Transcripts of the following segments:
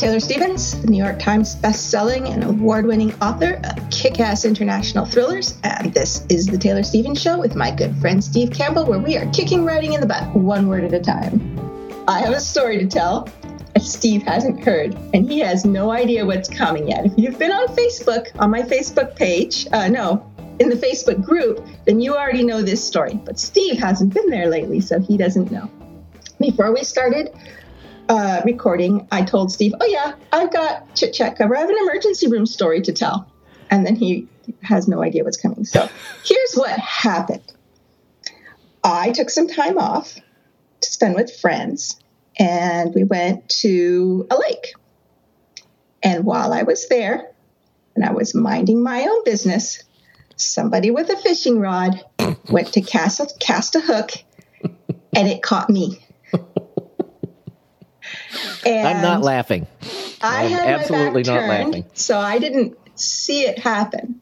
Taylor Stevens, the New York Times best-selling and award-winning author of kick-ass international thrillers, and this is the Taylor Stevens Show with my good friend Steve Campbell, where we are kicking writing in the butt, one word at a time. I have a story to tell that Steve hasn't heard, and he has no idea what's coming yet. If you've been on Facebook, on my Facebook page, uh, no, in the Facebook group, then you already know this story. But Steve hasn't been there lately, so he doesn't know. Before we started, uh, recording, I told Steve, "Oh yeah, I've got chit chat cover. I have an emergency room story to tell," and then he has no idea what's coming. So here's what happened. I took some time off to spend with friends, and we went to a lake. And while I was there, and I was minding my own business, somebody with a fishing rod went to cast a, cast a hook, and it caught me. And I'm not laughing. I I'm absolutely not turned, laughing. So I didn't see it happen.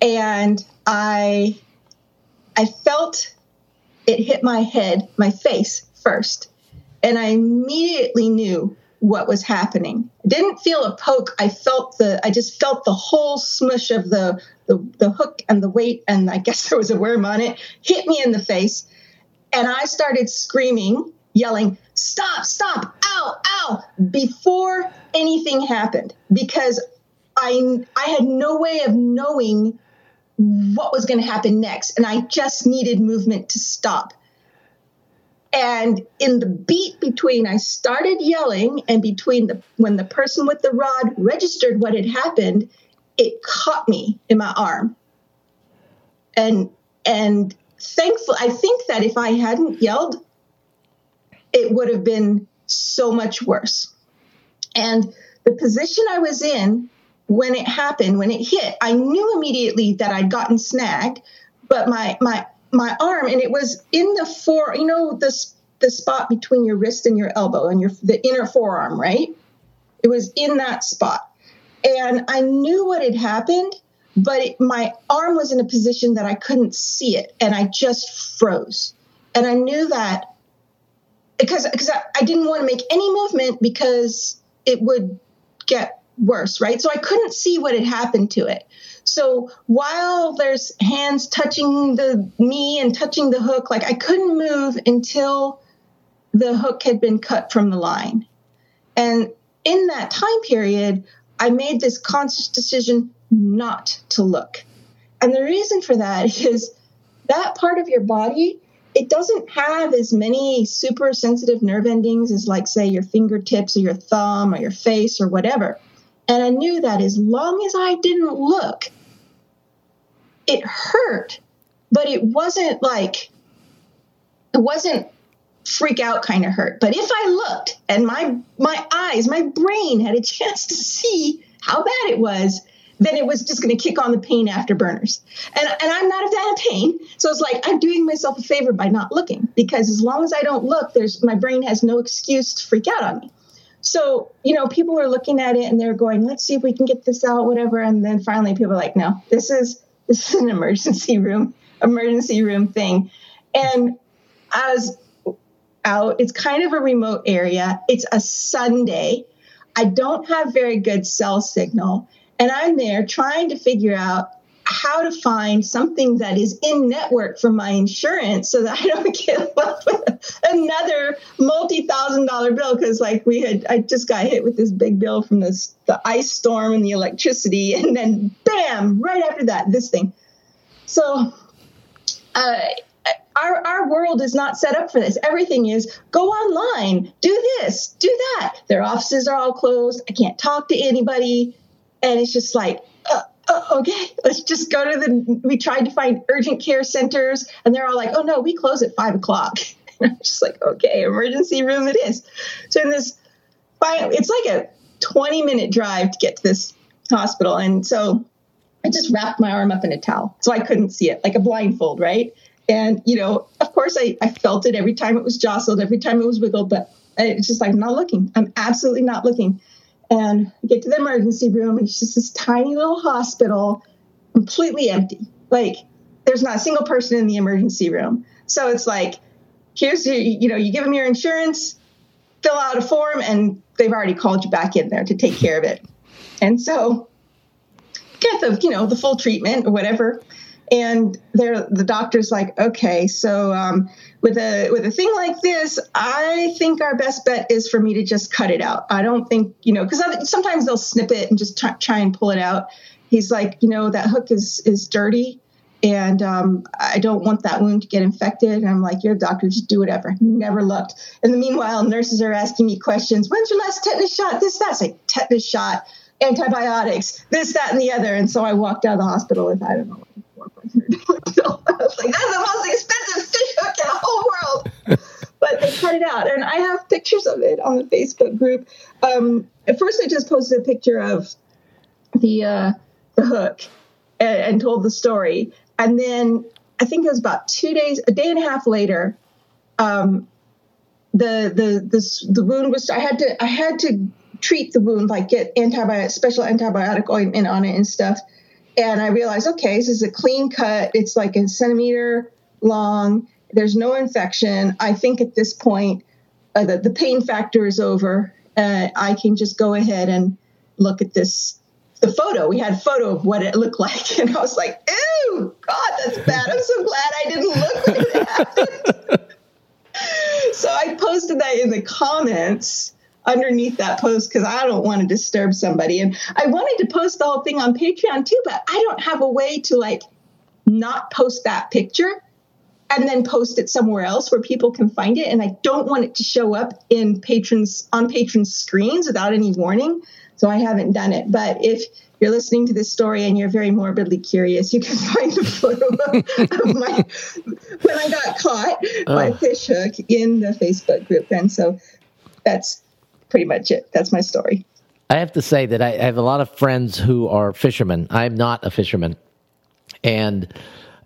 And I I felt it hit my head, my face first. And I immediately knew what was happening. I didn't feel a poke. I felt the I just felt the whole smush of the the, the hook and the weight and I guess there was a worm on it hit me in the face. And I started screaming, yelling, stop, stop, ow, ow, before anything happened because I, I had no way of knowing what was going to happen next. And I just needed movement to stop. And in the beat between I started yelling and between the when the person with the rod registered what had happened, it caught me in my arm. And and thankful I think that if I hadn't yelled, it would have been so much worse. And the position I was in when it happened, when it hit, I knew immediately that I'd gotten snagged, but my my my arm and it was in the fore, you know, the the spot between your wrist and your elbow and your the inner forearm, right? It was in that spot. And I knew what had happened, but it, my arm was in a position that I couldn't see it and I just froze. And I knew that because because I, I didn't want to make any movement because it would get worse, right? So I couldn't see what had happened to it. So while there's hands touching the knee and touching the hook, like I couldn't move until the hook had been cut from the line. And in that time period, I made this conscious decision not to look. And the reason for that is that part of your body it doesn't have as many super sensitive nerve endings as like say your fingertips or your thumb or your face or whatever. And i knew that as long as i didn't look it hurt but it wasn't like it wasn't freak out kind of hurt. But if i looked and my my eyes my brain had a chance to see how bad it was then it was just going to kick on the pain afterburners. And, and I'm not a fan of pain. So it's like I'm doing myself a favor by not looking because as long as I don't look, there's my brain has no excuse to freak out on me. So, you know, people are looking at it and they're going, let's see if we can get this out, whatever. And then finally people are like, no, this is this is an emergency room, emergency room thing. And I was out, it's kind of a remote area. It's a Sunday. I don't have very good cell signal. And I'm there trying to figure out how to find something that is in network for my insurance so that I don't get left with another multi thousand dollar bill because like we had I just got hit with this big bill from this the ice storm and the electricity and then bam right after that this thing so uh, our, our world is not set up for this. Everything is go online, do this, do that. Their offices are all closed. I can't talk to anybody and it's just like uh, uh, okay let's just go to the we tried to find urgent care centers and they're all like oh no we close at five o'clock and i'm just like okay emergency room it is so in this it's like a 20 minute drive to get to this hospital and so I just wrapped my arm up in a towel so I couldn't see it, like a blindfold, right? And, you know, of course, I, I felt it every time it was jostled, every time it was wiggled, but it's just like, I'm not looking. I'm absolutely not looking. And get to the emergency room, and it's just this tiny little hospital, completely empty. Like, there's not a single person in the emergency room. So it's like, here's your, you know, you give them your insurance, fill out a form, and they've already called you back in there to take care of it. And so get the, you know, the full treatment or whatever. And they're, the doctor's like, okay, so um, with a with a thing like this, I think our best bet is for me to just cut it out. I don't think, you know, because sometimes they'll snip it and just try, try and pull it out. He's like, you know, that hook is is dirty and um, I don't want that wound to get infected. And I'm like, you're a doctor, just do whatever. Never looked. In the meanwhile, nurses are asking me questions. When's your last tetanus shot? This, that's a tetanus shot, antibiotics, this, that, and the other. And so I walked out of the hospital with, I don't know, I was like, that's the most expensive fish hook in the whole world. but they cut it out. And I have pictures of it on the Facebook group. Um, at first, I just posted a picture of the, uh, the hook and, and told the story and then I think it was about two days, a day and a half later, um, the the the the wound was. I had to I had to treat the wound, like get antibiotic special antibiotic ointment on it and stuff. And I realized, okay, this is a clean cut. It's like a centimeter long. There's no infection. I think at this point, uh, the, the pain factor is over. Uh, I can just go ahead and look at this the photo. We had a photo of what it looked like, and I was like, "Ew, God, that's bad." I'm so glad I didn't look it happened. so I posted that in the comments underneath that post because I don't want to disturb somebody, and I wanted to post the whole thing on Patreon too, but I don't have a way to like not post that picture and then post it somewhere else where people can find it and i don't want it to show up in patrons on patrons screens without any warning so I haven't done it. But if you're listening to this story and you're very morbidly curious, you can find a photo of, my when I got caught oh. by fish hook in the Facebook group. And so that's pretty much it. That's my story. I have to say that I have a lot of friends who are fishermen. I'm not a fisherman. And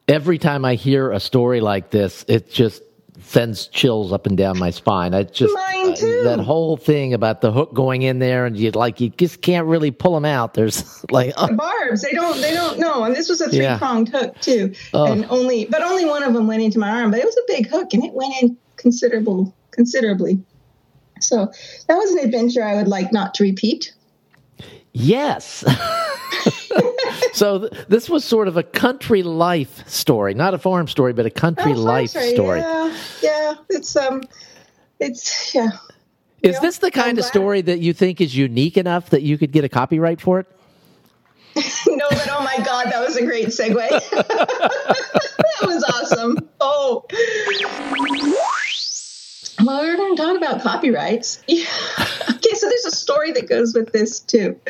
every time I hear a story like this, it just sends chills up and down my spine. I just. Uh, that whole thing about the hook going in there and you like you just can't really pull them out. There's like uh, barbs. They don't. They don't know. And this was a three pronged yeah. hook too, and only but only one of them went into my arm. But it was a big hook and it went in considerable considerably. So that was an adventure I would like not to repeat. Yes. so th- this was sort of a country life story, not a farm story, but a country oh, life story. story. Yeah, yeah, it's um, it's yeah. Is you this know, the kind of story that you think is unique enough that you could get a copyright for it? no, but oh my god, that was a great segue. that was awesome. About copyrights. Yeah. Okay, so there's a story that goes with this too.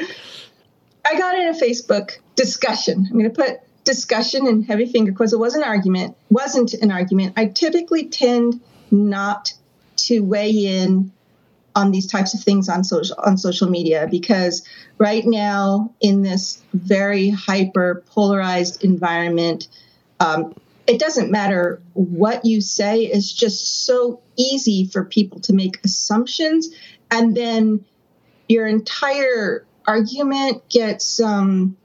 I got in a Facebook discussion. I'm going to put discussion in heavy finger quotes. It was an argument. Wasn't an argument. I typically tend not to weigh in on these types of things on social on social media because right now in this very hyper polarized environment, um, it doesn't matter what you say. It's just so easy for people to make assumptions, and then your entire argument gets um,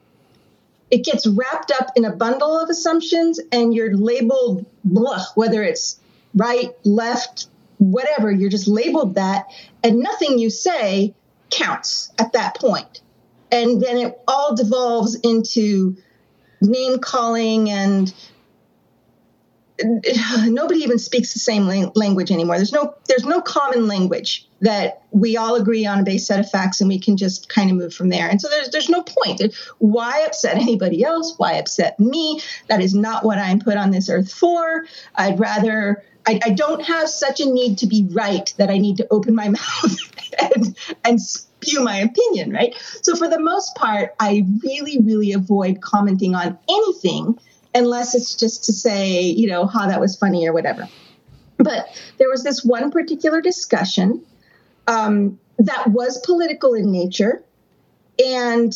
it gets wrapped up in a bundle of assumptions and you're labeled blah, whether it's right, left, whatever, you're just labeled that, and nothing you say counts at that point. And then it all devolves into name calling and nobody even speaks the same language anymore. There's no there's no common language that we all agree on a base set of facts and we can just kind of move from there. And so there's there's no point. Why upset anybody else? Why upset me? That is not what I'm put on this earth for. I'd rather I, I don't have such a need to be right that I need to open my mouth and, and spew my opinion, right? So for the most part, I really, really avoid commenting on anything unless it's just to say, you know, how that was funny or whatever. But there was this one particular discussion um, that was political in nature, and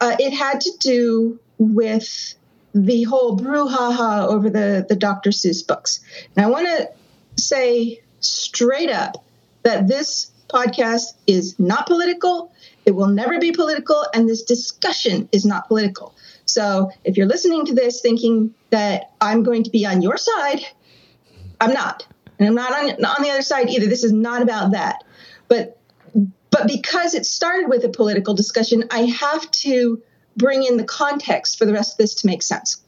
uh, it had to do with the whole brouhaha over the, the Dr. Seuss books. And I want to say straight up that this podcast is not political. It will never be political, and this discussion is not political. So if you're listening to this thinking that I'm going to be on your side, I'm not. And I'm not on, on the other side either. This is not about that. But but because it started with a political discussion, I have to bring in the context for the rest of this to make sense.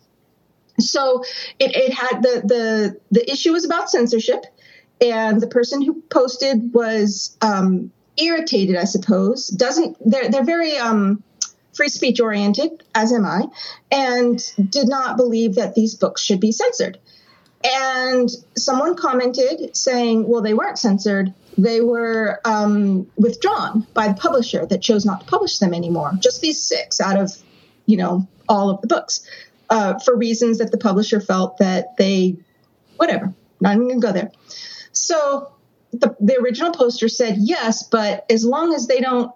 So it, it had the, the the issue was about censorship, and the person who posted was um, irritated, I suppose. Doesn't they're they're very um, free speech oriented, as am I, and did not believe that these books should be censored. And someone commented saying, well, they weren't censored. They were um, withdrawn by the publisher that chose not to publish them anymore. Just these six out of, you know, all of the books uh, for reasons that the publisher felt that they, whatever, not even going to go there. So the, the original poster said yes, but as long as they don't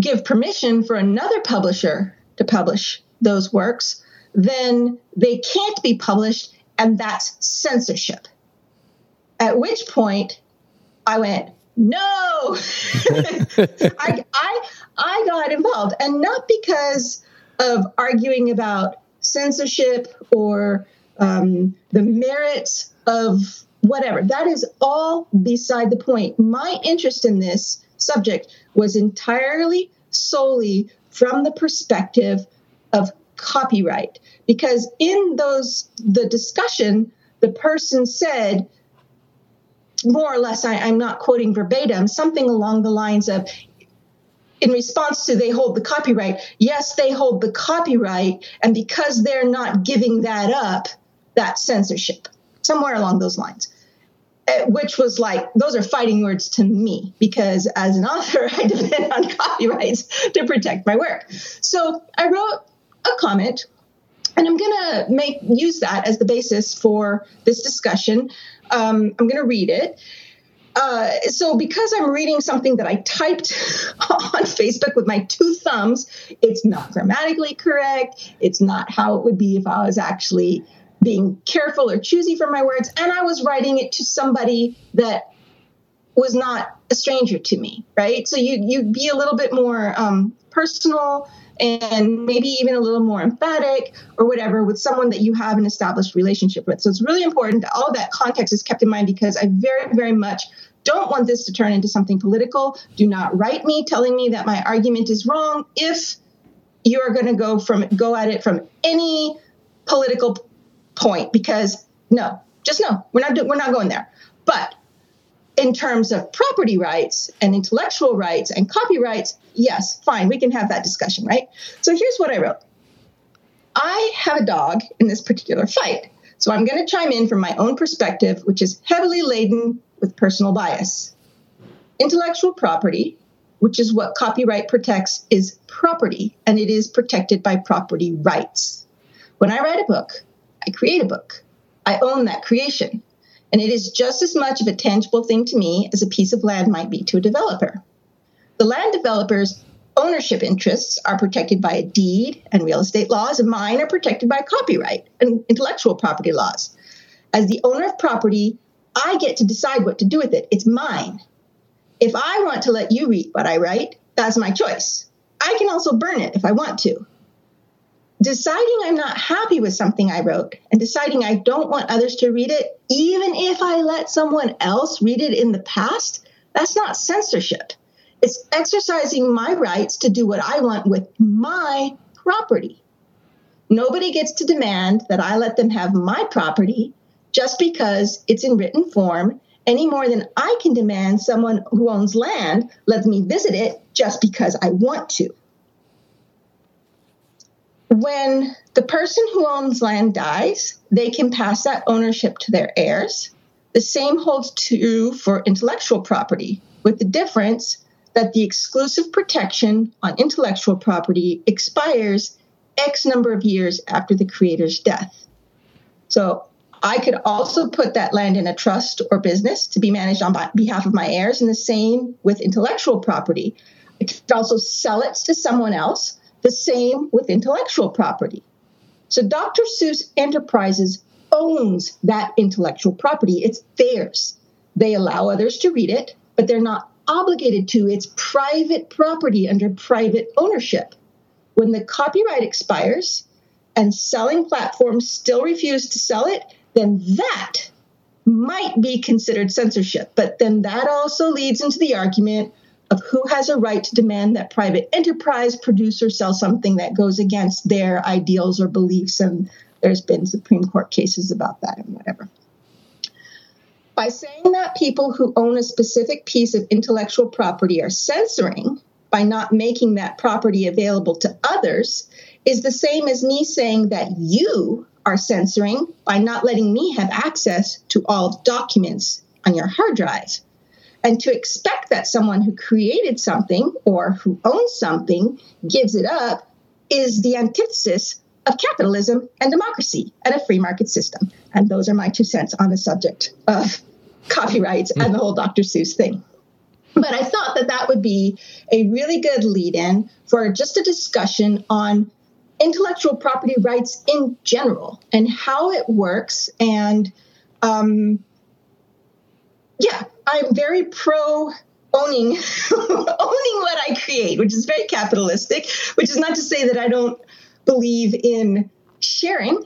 give permission for another publisher to publish those works, then they can't be published and that's censorship. At which point I went, no, I, I, I got involved and not because of arguing about censorship or um, the merits of whatever. That is all beside the point. My interest in this subject was entirely solely from the perspective of copyright. Because in those the discussion the person said more or less I, i'm not quoting verbatim something along the lines of in response to they hold the copyright yes they hold the copyright and because they're not giving that up that censorship. Somewhere along those lines which was like those are fighting words to me because as an author i depend on copyrights to protect my work so i wrote a comment and I'm going to make use that as the basis for this discussion. Um, I'm going to read it. Uh, so because I'm reading something that I typed on Facebook with my two thumbs, it's not grammatically correct. It's not how it would be if I was actually being careful or choosy for my words. And I was writing it to somebody that was not a stranger to me, right? So you you be a little bit more um, personal and maybe even a little more emphatic or whatever with someone that you have an established relationship with. So it's really important that all of that context is kept in mind because I very, very much don't want this to turn into something political. Do not write me telling me that my argument is wrong if you are going to go from go at it from any political point because no, just no, we're not we're not going there. But in terms of property rights and intellectual rights and copyrights, yes, fine, we can have that discussion, right? So here's what I wrote I have a dog in this particular fight. So I'm going to chime in from my own perspective, which is heavily laden with personal bias. Intellectual property, which is what copyright protects, is property, and it is protected by property rights. When I write a book, I create a book. I own that creation and it is just as much of a tangible thing to me as a piece of land might be to a developer. The land developer's ownership interests are protected by a deed and real estate laws, and mine are protected by copyright and intellectual property laws. As the owner of property, I get to decide what to do with it. It's mine. If I want to let you read what I write, that's my choice. I can also burn it if I want to deciding I'm not happy with something I wrote and deciding I don't want others to read it, even if I let someone else read it in the past, that's not censorship. It's exercising my rights to do what I want with my property. Nobody gets to demand that I let them have my property just because it's in written form any more than I can demand someone who owns land lets me visit it just because I want to when the person who owns land dies, they can pass that ownership to their heirs. The same holds true for intellectual property, with the difference that the exclusive protection on intellectual property expires X number of years after the creator's death. So I could also put that land in a trust or business to be managed on behalf of my heirs, and the same with intellectual property. I could also sell it to someone else The same with intellectual property. So Dr. Seuss Enterprises owns that intellectual property, it's theirs. They allow others to read it, but they're not obligated to. It's private property under private ownership. When the copyright expires and selling platforms still refuse to sell it, then that might be considered censorship. But then that also leads into the argument of who has a right to demand that private enterprise produce or sell something that goes against their ideals or beliefs. And there's been Supreme Court cases about that and whatever. By saying that people who own a specific piece of intellectual property are censoring by not making that property available to others is the same as me saying that you are censoring by not letting me have access to all documents on your hard drive. And to expect that someone who created something or who owns something gives it up is the antithesis of capitalism and democracy and a free market system. And those are my two cents on the subject of copyrights and the whole Dr. Seuss thing. But I thought that that would be a really good lead in for just a discussion on intellectual property rights in general and how it works. And um, yeah, I'm very pro owning owning what I create, which is very capitalistic, which is not to say that I don't believe in sharing,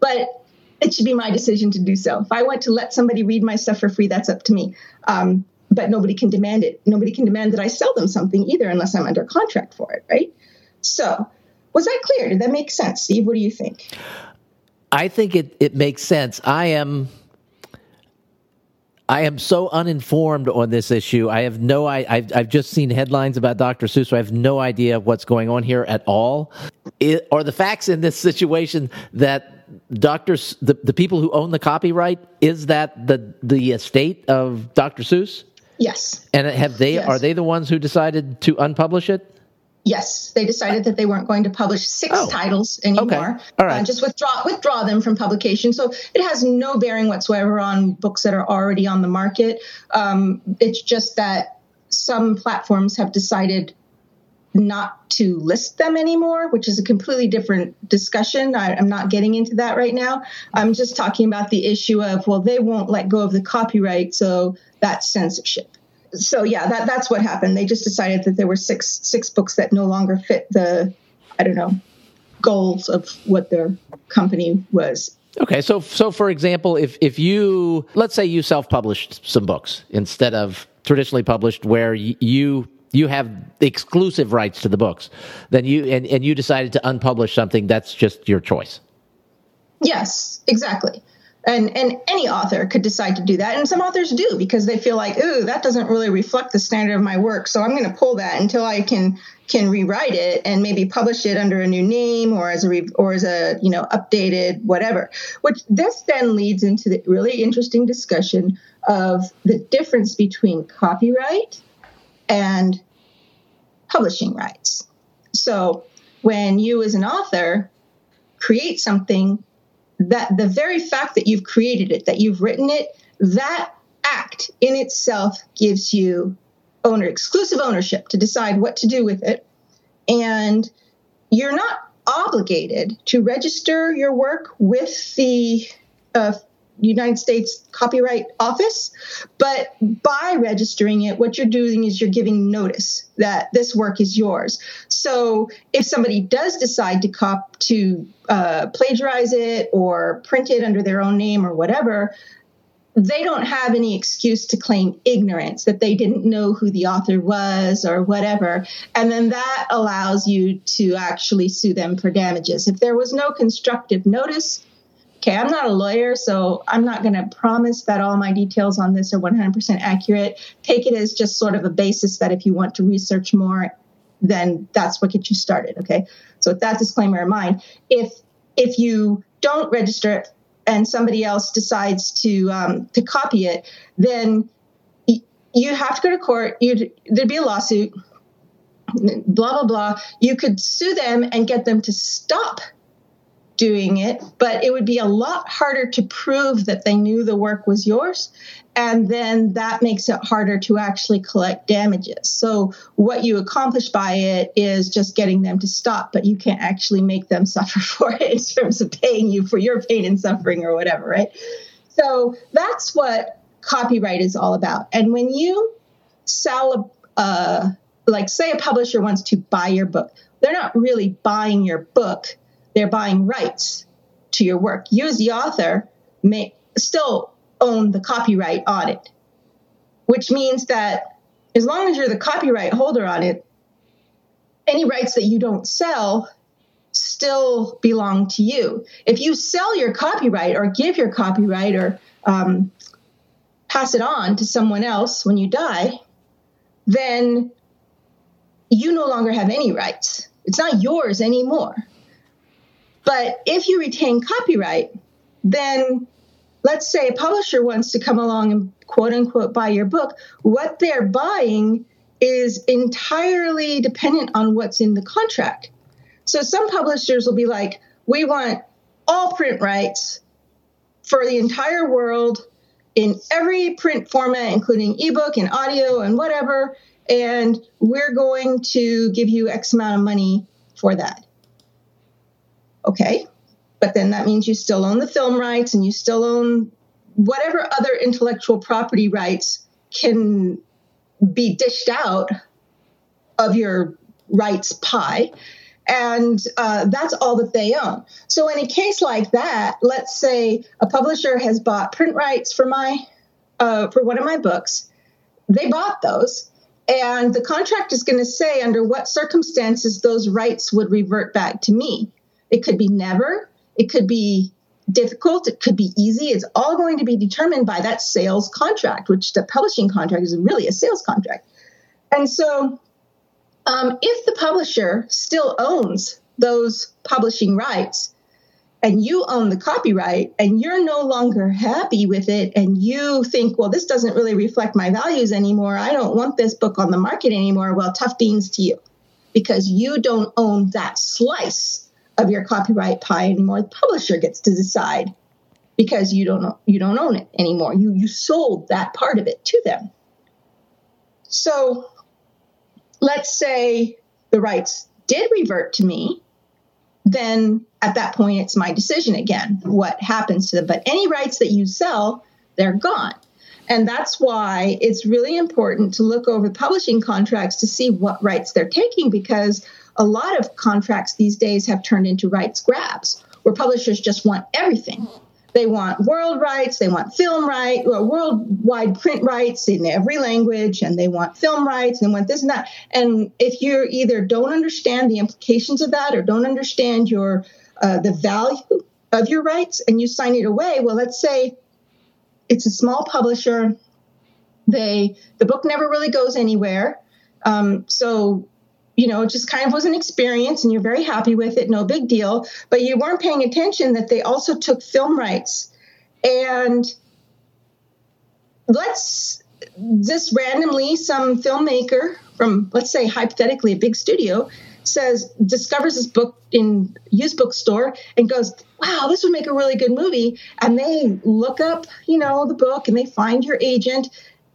but it should be my decision to do so. If I want to let somebody read my stuff for free, that's up to me. Um, but nobody can demand it. Nobody can demand that I sell them something either unless I'm under contract for it, right? So, was that clear? Did that make sense, Steve? What do you think? I think it, it makes sense. I am I am so uninformed on this issue. I have no I I've, I've just seen headlines about Dr. Seuss, so I have no idea what's going on here at all. It, are the facts in this situation that Dr. the, the people who own the copyright is that the the estate of Dr. Seuss? Yes. And have they yes. are they the ones who decided to unpublish it? Yes, they decided that they weren't going to publish six oh, titles anymore. Okay. All right. Uh, just withdraw withdraw them from publication. So it has no bearing whatsoever on books that are already on the market. Um, it's just that some platforms have decided not to list them anymore, which is a completely different discussion. I, am not getting into that right now. I'm just talking about the issue of well, they won't let go of the copyright, so that's censorship so yeah, that that's what happened. They just decided that there were six six books that no longer fit the I don't know goals of what their company was. Okay, so so for example, if if you let's say you self-published some books instead of traditionally published, where you you have exclusive rights to the books, then you and, and you decided to unpublish something, that's just your choice. Yes, exactly and and any author could decide to do that. And some authors do because they feel like ooh that doesn't really reflect the standard of my work so i'm going to pull that until i can can rewrite it and maybe publish it under a new name or as a re- or as a you know updated whatever. Which this then leads into the really interesting discussion of the difference between copyright and publishing rights. So when you as an author create something that the very fact that you've created it, that you've written it, that act in itself gives you owner exclusive ownership to decide what to do with it. And you're not obligated to register your work with the uh, United States Copyright Office. But by registering it, what you're doing is you're giving notice that this work is yours. So if somebody does decide to cop to uh, plagiarize it or print it under their own name or whatever, they don't have any excuse to claim ignorance that they didn't know who the author was or whatever. And then that allows you to actually sue them for damages. If there was no constructive notice, okay, I'm not a lawyer, so I'm not going to promise that all my details on this are 100% accurate. Take it as just sort of a basis that if you want to research more, then that's what gets you started. Okay, so with that disclaimer in mind, if if you don't register it and somebody else decides to um, to copy it, then you have to go to court. You'd, there'd be a lawsuit. Blah blah blah. You could sue them and get them to stop doing it, but it would be a lot harder to prove that they knew the work was yours. And then that makes it harder to actually collect damages. So, what you accomplish by it is just getting them to stop, but you can't actually make them suffer for it in terms of paying you for your pain and suffering or whatever, right? So, that's what copyright is all about. And when you sell a, like, say a publisher wants to buy your book, they're not really buying your book they're buying rights to your work. You, as the author, may still own the copyright on it, which means that as long as you're the copyright holder on it, any rights that you don't sell still belong to you. If you sell your copyright or give your copyright or um, pass it on to someone else when you die, then you no longer have any rights. It's not yours anymore. But if you retain copyright, then let's say a publisher wants to come along and quote unquote buy your book, what they're buying is entirely dependent on what's in the contract. So some publishers will be like, we want all print rights for the entire world in every print format, including ebook and audio and whatever. And we're going to give you X amount of money for that. Okay. But then that means you still own the film rights and you still own whatever other intellectual property rights can be dished out of your rights pie. And uh, that's all that they own. So, in a case like that, let's say a publisher has bought print rights for my uh, for one of my books. They bought those, and the contract is going to say under what circumstances those rights would revert back to me. It could be never. It could be difficult. It could be easy. It's all going to be determined by that sales contract, which the publishing contract is really a sales contract. And so, um, if the publisher still owns those publishing rights and you own the copyright and you're no longer happy with it and you think, well, this doesn't really reflect my values anymore. I don't want this book on the market anymore. Well, tough beans to you because you don't own that slice of your copyright pie anymore. The publisher gets to decide because you don't you don't own it anymore. You you sold that part of it to them. So let's say the rights did revert to me, then at that point it's my decision again what happens to them. But any rights that you sell, they're gone. And that's why it's really important to look over publishing contracts to see what rights they're taking because a lot of contracts these days have turned into rights grabs where publishers just want everything. They want world rights, they want film rights, or worldwide print rights in every language, and they want film rights and want this and that. And if you either don't understand the implications of that or don't understand your uh, the value of your rights and you sign it away, well, let's say it's a small publisher. They the book never really goes anywhere. Um, so you know, it just kind of was an experience and you're very happy with it, no big deal. But you weren't paying attention that they also took film rights. And let's just randomly, some filmmaker from, let's say, hypothetically, a big studio says, discovers this book in used bookstore and goes, wow, this would make a really good movie. And they look up, you know, the book and they find your agent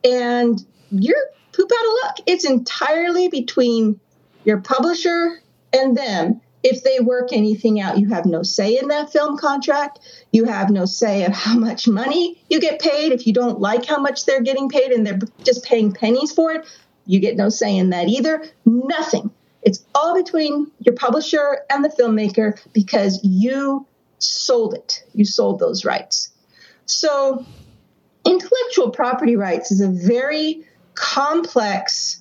and you're poop out of luck. It's entirely between your publisher and them if they work anything out you have no say in that film contract. You have no say of how much money you get paid. If you don't like how much they're getting paid and they're just paying pennies for it you get no say in that either. Nothing. It's all between your publisher and the filmmaker because you sold it. You sold those rights. So intellectual property rights is a very complex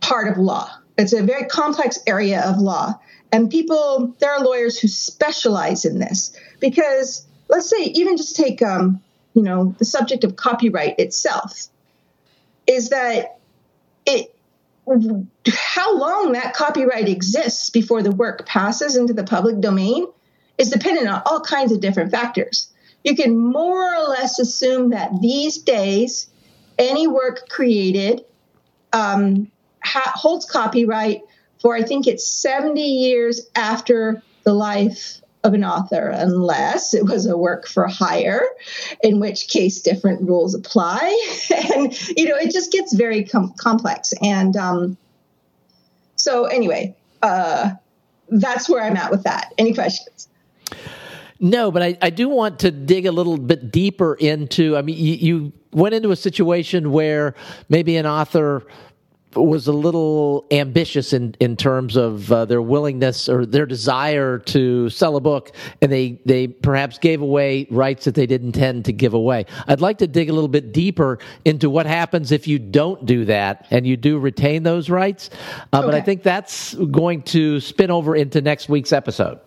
part of law it's a very complex area of law. And people, there are lawyers who specialize in this because let's say, even just take, um, you know, the subject of copyright itself, is that it, how long that copyright exists before the work passes into the public domain is dependent on all kinds of different factors. You can more or less assume that these days, any work created um, ha- holds copyright for I think it's 70 years after the life of an author unless it was a work for hire, in which case different rules apply. and, you know, it just gets very com- complex. And um, so, anyway, uh, that's where I'm at with that. Any questions? No, but I, I do want to dig a little bit deeper into. I mean, you, you went into a situation where maybe an author was a little ambitious in, in terms of uh, their willingness or their desire to sell a book, and they, they perhaps gave away rights that they didn't intend to give away. I'd like to dig a little bit deeper into what happens if you don't do that and you do retain those rights. Uh, okay. But I think that's going to spin over into next week's episode.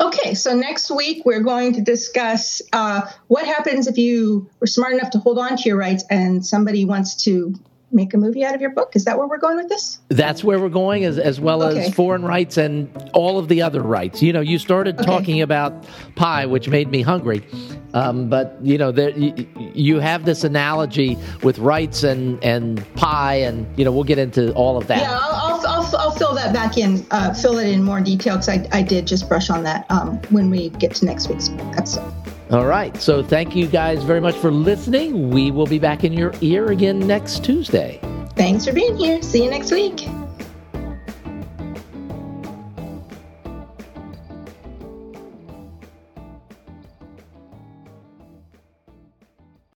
Okay, so next week we're going to discuss uh, what happens if you were smart enough to hold on to your rights and somebody wants to make a movie out of your book. Is that where we're going with this? That's where we're going, as, as well okay. as foreign rights and all of the other rights. You know, you started okay. talking about pie, which made me hungry. Um, but you know, there, you, you, have this analogy with rights and, and pie, and you know, we'll get into all of that. Yeah, I'll, I'll, I'll fill that back in, uh, fill it in more detail because I, I did just brush on that um, when we get to next week's episode. All right. So thank you guys very much for listening. We will be back in your ear again next Tuesday. Thanks for being here. See you next week.